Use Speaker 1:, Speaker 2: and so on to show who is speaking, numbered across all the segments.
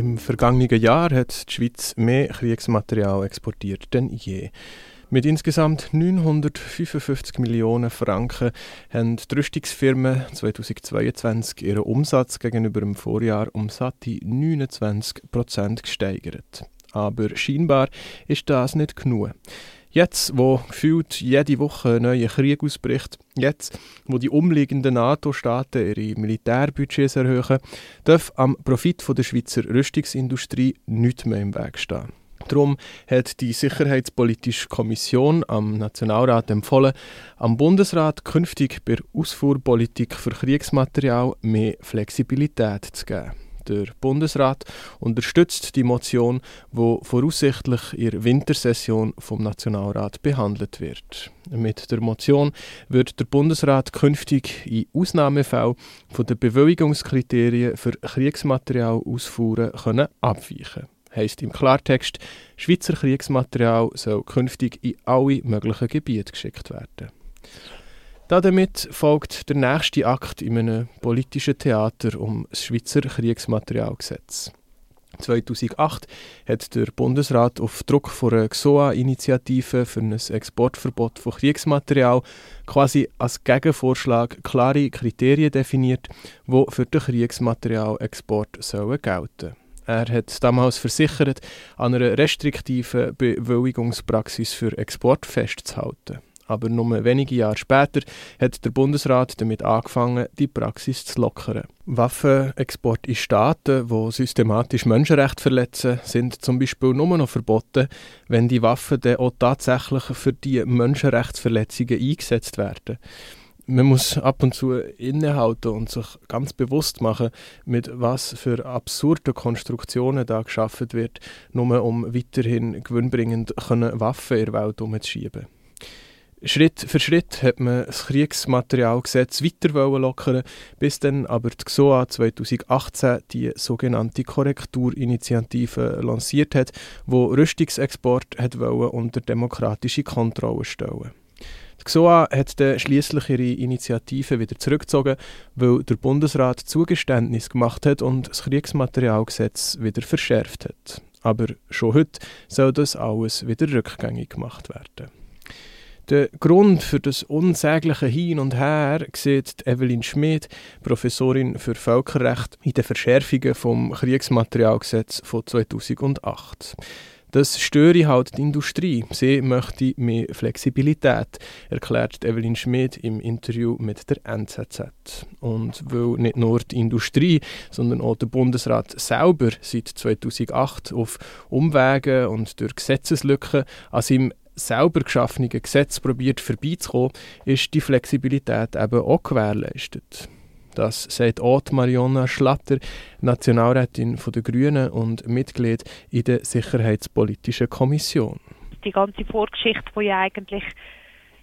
Speaker 1: Im vergangenen Jahr hat die Schweiz mehr Kriegsmaterial exportiert denn je. Mit insgesamt 955 Millionen Franken haben die Rüstungsfirmen 2022 ihren Umsatz gegenüber dem Vorjahr um satte 29 Prozent gesteigert. Aber scheinbar ist das nicht genug. Jetzt, wo gefühlt jede Woche ein neuer Krieg ausbricht, jetzt, wo die umliegenden NATO-Staaten ihre Militärbudgets erhöhen, darf am Profit der Schweizer Rüstungsindustrie nichts mehr im Weg stehen. Darum hat die Sicherheitspolitische Kommission am Nationalrat empfohlen, am Bundesrat künftig bei Ausfuhrpolitik für Kriegsmaterial mehr Flexibilität zu geben. Der Bundesrat unterstützt die Motion, wo voraussichtlich in Wintersession vom Nationalrat behandelt wird. Mit der Motion wird der Bundesrat künftig in Ausnahmefällen von den Bewilligungskriterien für Kriegsmaterial ausfuhren können abweichen. Heißt im Klartext, Schweizer Kriegsmaterial soll künftig in alle möglichen Gebiete geschickt werden. Damit folgt der nächste Akt in einem politischen Theater um das Schweizer Kriegsmaterialgesetz. 2008 hat der Bundesrat auf Druck von einer XOA-Initiative für ein Exportverbot von Kriegsmaterial quasi als Gegenvorschlag klare Kriterien definiert, die für den Kriegsmaterialexport sollen gelten er hat damals versichert, an einer restriktiven Bewilligungspraxis für Export festzuhalten. Aber nur wenige Jahre später hat der Bundesrat damit angefangen, die Praxis zu lockern. Waffenexport in Staaten, die systematisch Menschenrechte verletzen, sind zum Beispiel nur noch verboten, wenn die Waffen dann auch tatsächlich für die Menschenrechtsverletzungen eingesetzt werden man muss ab und zu innehalten und sich ganz bewusst machen, mit was für absurden Konstruktionen da geschaffen wird, nur um weiterhin gewinnbringend Waffen in der Welt umzuschieben. Schritt für Schritt hat man das Kriegsmaterialgesetz weiter lockern, bis dann aber die XOA 2018 die sogenannte Korrekturinitiative lanciert hat, wo Rüstungsexport hat unter demokratische Kontrolle stellen. Die XOA hat dann schliesslich ihre Initiative wieder zurückgezogen, weil der Bundesrat Zugeständnis gemacht hat und das Kriegsmaterialgesetz wieder verschärft hat. Aber schon heute soll das alles wieder rückgängig gemacht werden. Der Grund für das unsägliche Hin und Her sieht Evelyn Schmid, Professorin für Völkerrecht, in den Verschärfungen vom Kriegsmaterialgesetz von 2008. Das störe halt die Industrie. Sie möchte mehr Flexibilität, erklärt Evelyn Schmid im Interview mit der NZZ. Und weil nicht nur die Industrie, sondern auch der Bundesrat selber seit 2008 auf Umwegen und durch Gesetzeslücken an seinem selber geschaffenen Gesetz probiert vorbeizukommen, ist die Flexibilität eben auch gewährleistet. Das sagt auch Mariona Schlatter, Nationalrätin der Grünen und Mitglied in der Sicherheitspolitischen Kommission.
Speaker 2: Die ganze Vorgeschichte, die ja eigentlich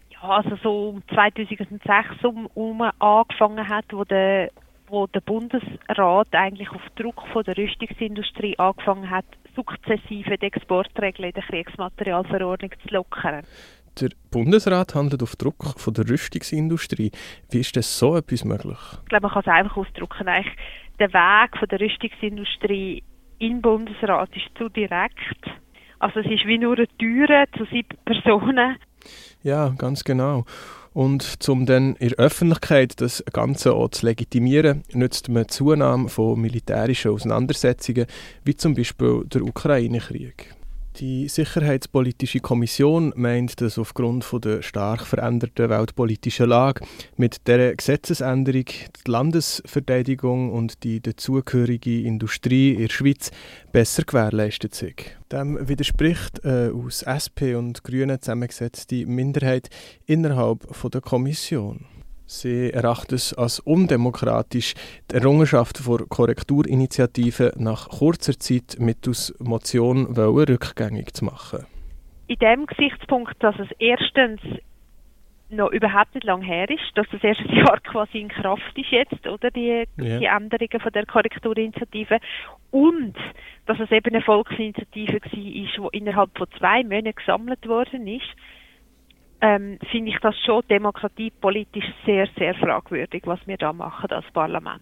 Speaker 2: ja, also so um 2006 um, um angefangen hat, wo der, wo der Bundesrat eigentlich auf Druck von der Rüstungsindustrie angefangen hat, sukzessive die Exportregeln in der Kriegsmaterialverordnung zu lockern.
Speaker 1: Der Bundesrat handelt auf Druck von der Rüstungsindustrie. Wie ist das so etwas möglich?
Speaker 2: Ich glaube, man kann es einfach ausdrücken. Eigentlich der Weg von der Rüstungsindustrie in den Bundesrat ist zu direkt. Also es ist wie nur eine Tür zu sieben Personen.
Speaker 1: Ja, ganz genau. Und um dann in der Öffentlichkeit das Ganze auch zu legitimieren, nützt man die Zunahme von militärischen Auseinandersetzungen, wie zum Beispiel der Ukraine-Krieg. Die Sicherheitspolitische Kommission meint, dass aufgrund von der stark veränderten weltpolitischen Lage mit der Gesetzesänderung die Landesverteidigung und die dazugehörige Industrie in der Schweiz besser gewährleistet sind. Dem widerspricht eine aus SP und Grünen zusammengesetzte Minderheit innerhalb von der Kommission. Sie erachten es als undemokratisch, die Errungenschaft der Korrekturinitiative nach kurzer Zeit mittels Motion rückgängig zu machen.
Speaker 2: In dem Gesichtspunkt, dass es erstens noch überhaupt nicht lang her ist, dass das erste Jahr quasi in Kraft ist jetzt, oder die, yeah. die Änderungen von der Korrekturinitiative und dass es eben eine Volksinitiative war, die innerhalb von zwei Monaten gesammelt worden ist, ähm, finde ich das schon demokratiepolitisch sehr, sehr fragwürdig, was wir da machen als Parlament.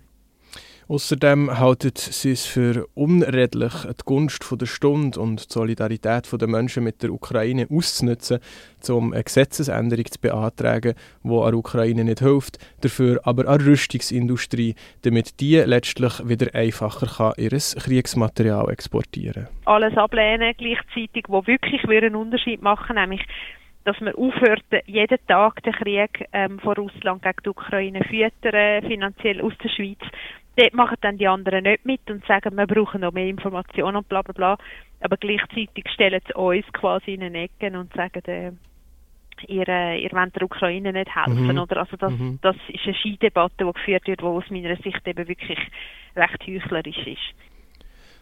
Speaker 1: Außerdem halten sie es für unredlich, die Gunst der Stunde und die Solidarität der Menschen mit der Ukraine auszunutzen, um eine Gesetzesänderung zu beantragen, die der Ukraine nicht hilft, dafür aber an die Rüstungsindustrie, damit die letztlich wieder einfacher kann ihr Kriegsmaterial exportieren.
Speaker 2: Alles ablehnen gleichzeitig, wo wirklich einen Unterschied machen, nämlich dass man aufhört, jeden Tag den Krieg ähm, von Russland gegen die Ukraine füttern, finanziell aus der Schweiz. Dort machen dann die anderen nicht mit und sagen, wir brauchen noch mehr Informationen und bla bla bla. Aber gleichzeitig stellen sie uns quasi in den Ecken und sagen, äh, ihr, äh, ihr wollt der Ukraine nicht helfen. Mhm. Oder? Also das, mhm. das ist eine Skidebatte, die geführt wird, die aus meiner Sicht eben wirklich recht heuchlerisch ist.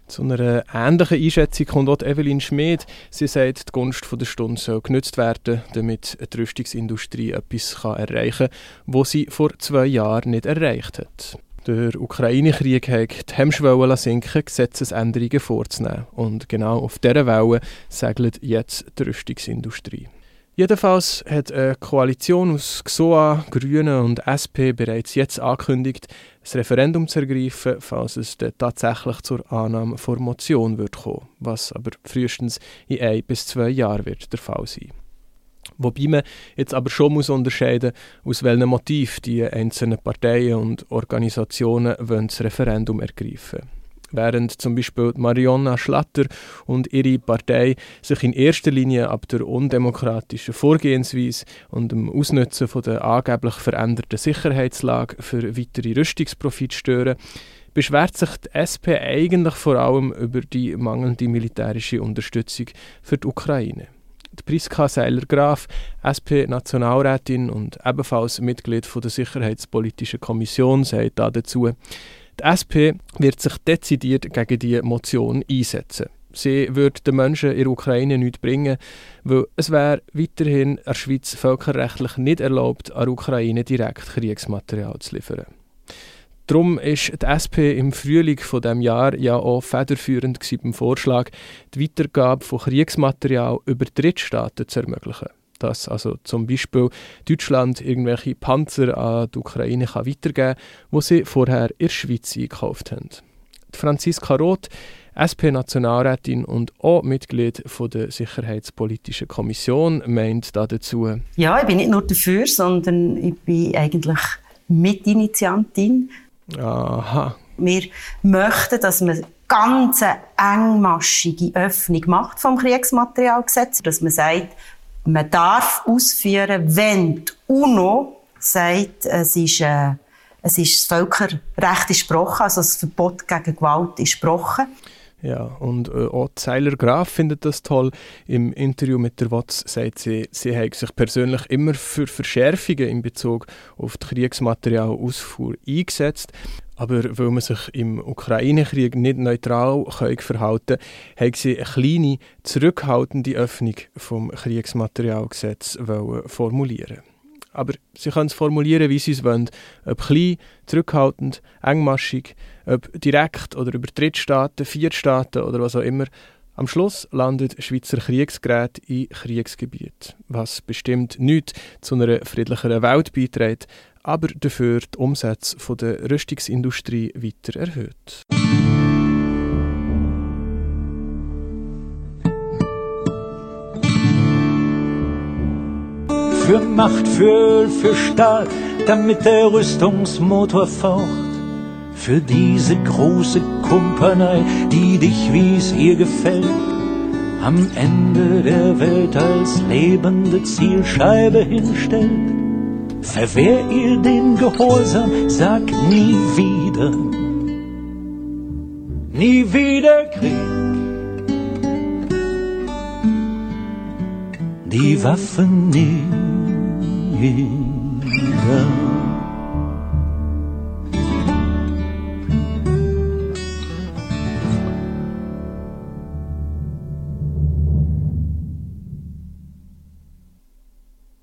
Speaker 1: Zu einer ähnlichen Einschätzung kommt auch Evelyn Schmid. Sie sagt, die Gunst der Stunde soll genutzt werden, damit die Rüstungsindustrie etwas erreichen kann, was sie vor zwei Jahren nicht erreicht hat. Der Ukraine-Krieg hat die Hemmschwelle sinken, Gesetzesänderungen vorzunehmen. Und genau auf dieser Welle segelt jetzt die Rüstungsindustrie. Jedenfalls hat eine Koalition aus XOA, Grünen und SP bereits jetzt angekündigt, das Referendum zu ergreifen, falls es dann tatsächlich zur Annahme von Motion wird kommen, was aber frühestens in ein bis zwei Jahren wird der Fall sein. Wobei man jetzt aber schon muss unterscheiden aus welchem Motiv die einzelnen Parteien und Organisationen wollen das Referendum ergreifen wollen während zum Beispiel Marionna Schlatter und ihre Partei sich in erster Linie ab der undemokratischen Vorgehensweise und dem Ausnutzen von der angeblich veränderten Sicherheitslage für weitere Rüstungsprofite stören, beschwert sich die SP eigentlich vor allem über die mangelnde militärische Unterstützung für die Ukraine. Priska Seiler-Graf, SP-Nationalrätin und ebenfalls Mitglied der Sicherheitspolitischen Kommission, sagt dazu, die SP wird sich dezidiert gegen die Motion einsetzen. Sie würde den Menschen in der Ukraine nichts bringen, weil es wäre weiterhin der Schweiz völkerrechtlich nicht erlaubt, an Ukraine direkt Kriegsmaterial zu liefern. Darum ist die SP im Frühling von dem Jahr ja auch federführend beim Vorschlag, die Weitergabe von Kriegsmaterial über Drittstaaten zu ermöglichen dass also zum Beispiel Deutschland irgendwelche Panzer an die Ukraine kann weitergeben kann, die sie vorher in der Schweiz eingekauft haben. Die Franziska Roth, SP-Nationalrätin und auch Mitglied von der Sicherheitspolitischen Kommission, meint dazu.
Speaker 3: Ja, ich bin nicht nur dafür, sondern ich bin eigentlich Mitinitiantin.
Speaker 1: Aha.
Speaker 3: Wir möchten, dass man ganz engmaschige Öffnung macht vom Kriegsmaterialgesetz, dass man sagt, man darf ausführen, wenn die UNO sagt, es ist, äh, es ist das Völkerrecht ist also das Verbot gegen Gewalt ist gesprochen.
Speaker 1: Ja, und äh, auch Zeiler Graf findet das toll. Im Interview mit der WOTS sagt sie, sie hat sich persönlich immer für Verschärfungen in Bezug auf die Kriegsmaterialausfuhr eingesetzt. Aber weil man sich im Ukraine-Krieg nicht neutral verhalten hat sie eine kleine, zurückhaltende Öffnung vom Kriegsmaterialgesetz formulieren aber sie können es formulieren, wie sie es wollen. Ob klein, zurückhaltend, engmaschig, ob direkt oder über Drittstaaten, Viertstaaten oder was auch immer. Am Schluss landet Schweizer Kriegsgerät in Kriegsgebiet, was bestimmt nichts zu einer friedlicheren Welt beiträgt, aber dafür die Umsätze der Rüstungsindustrie weiter erhöht.
Speaker 4: Für Macht, für Öl, für Stahl, damit der Rüstungsmotor faucht. Für diese große Kumpanei, die dich, wie es ihr gefällt, am Ende der Welt als lebende Zielscheibe hinstellt verwehr ihr den Gehorsam, sag nie wieder, nie wieder Krieg. Die Waffen nie wieder.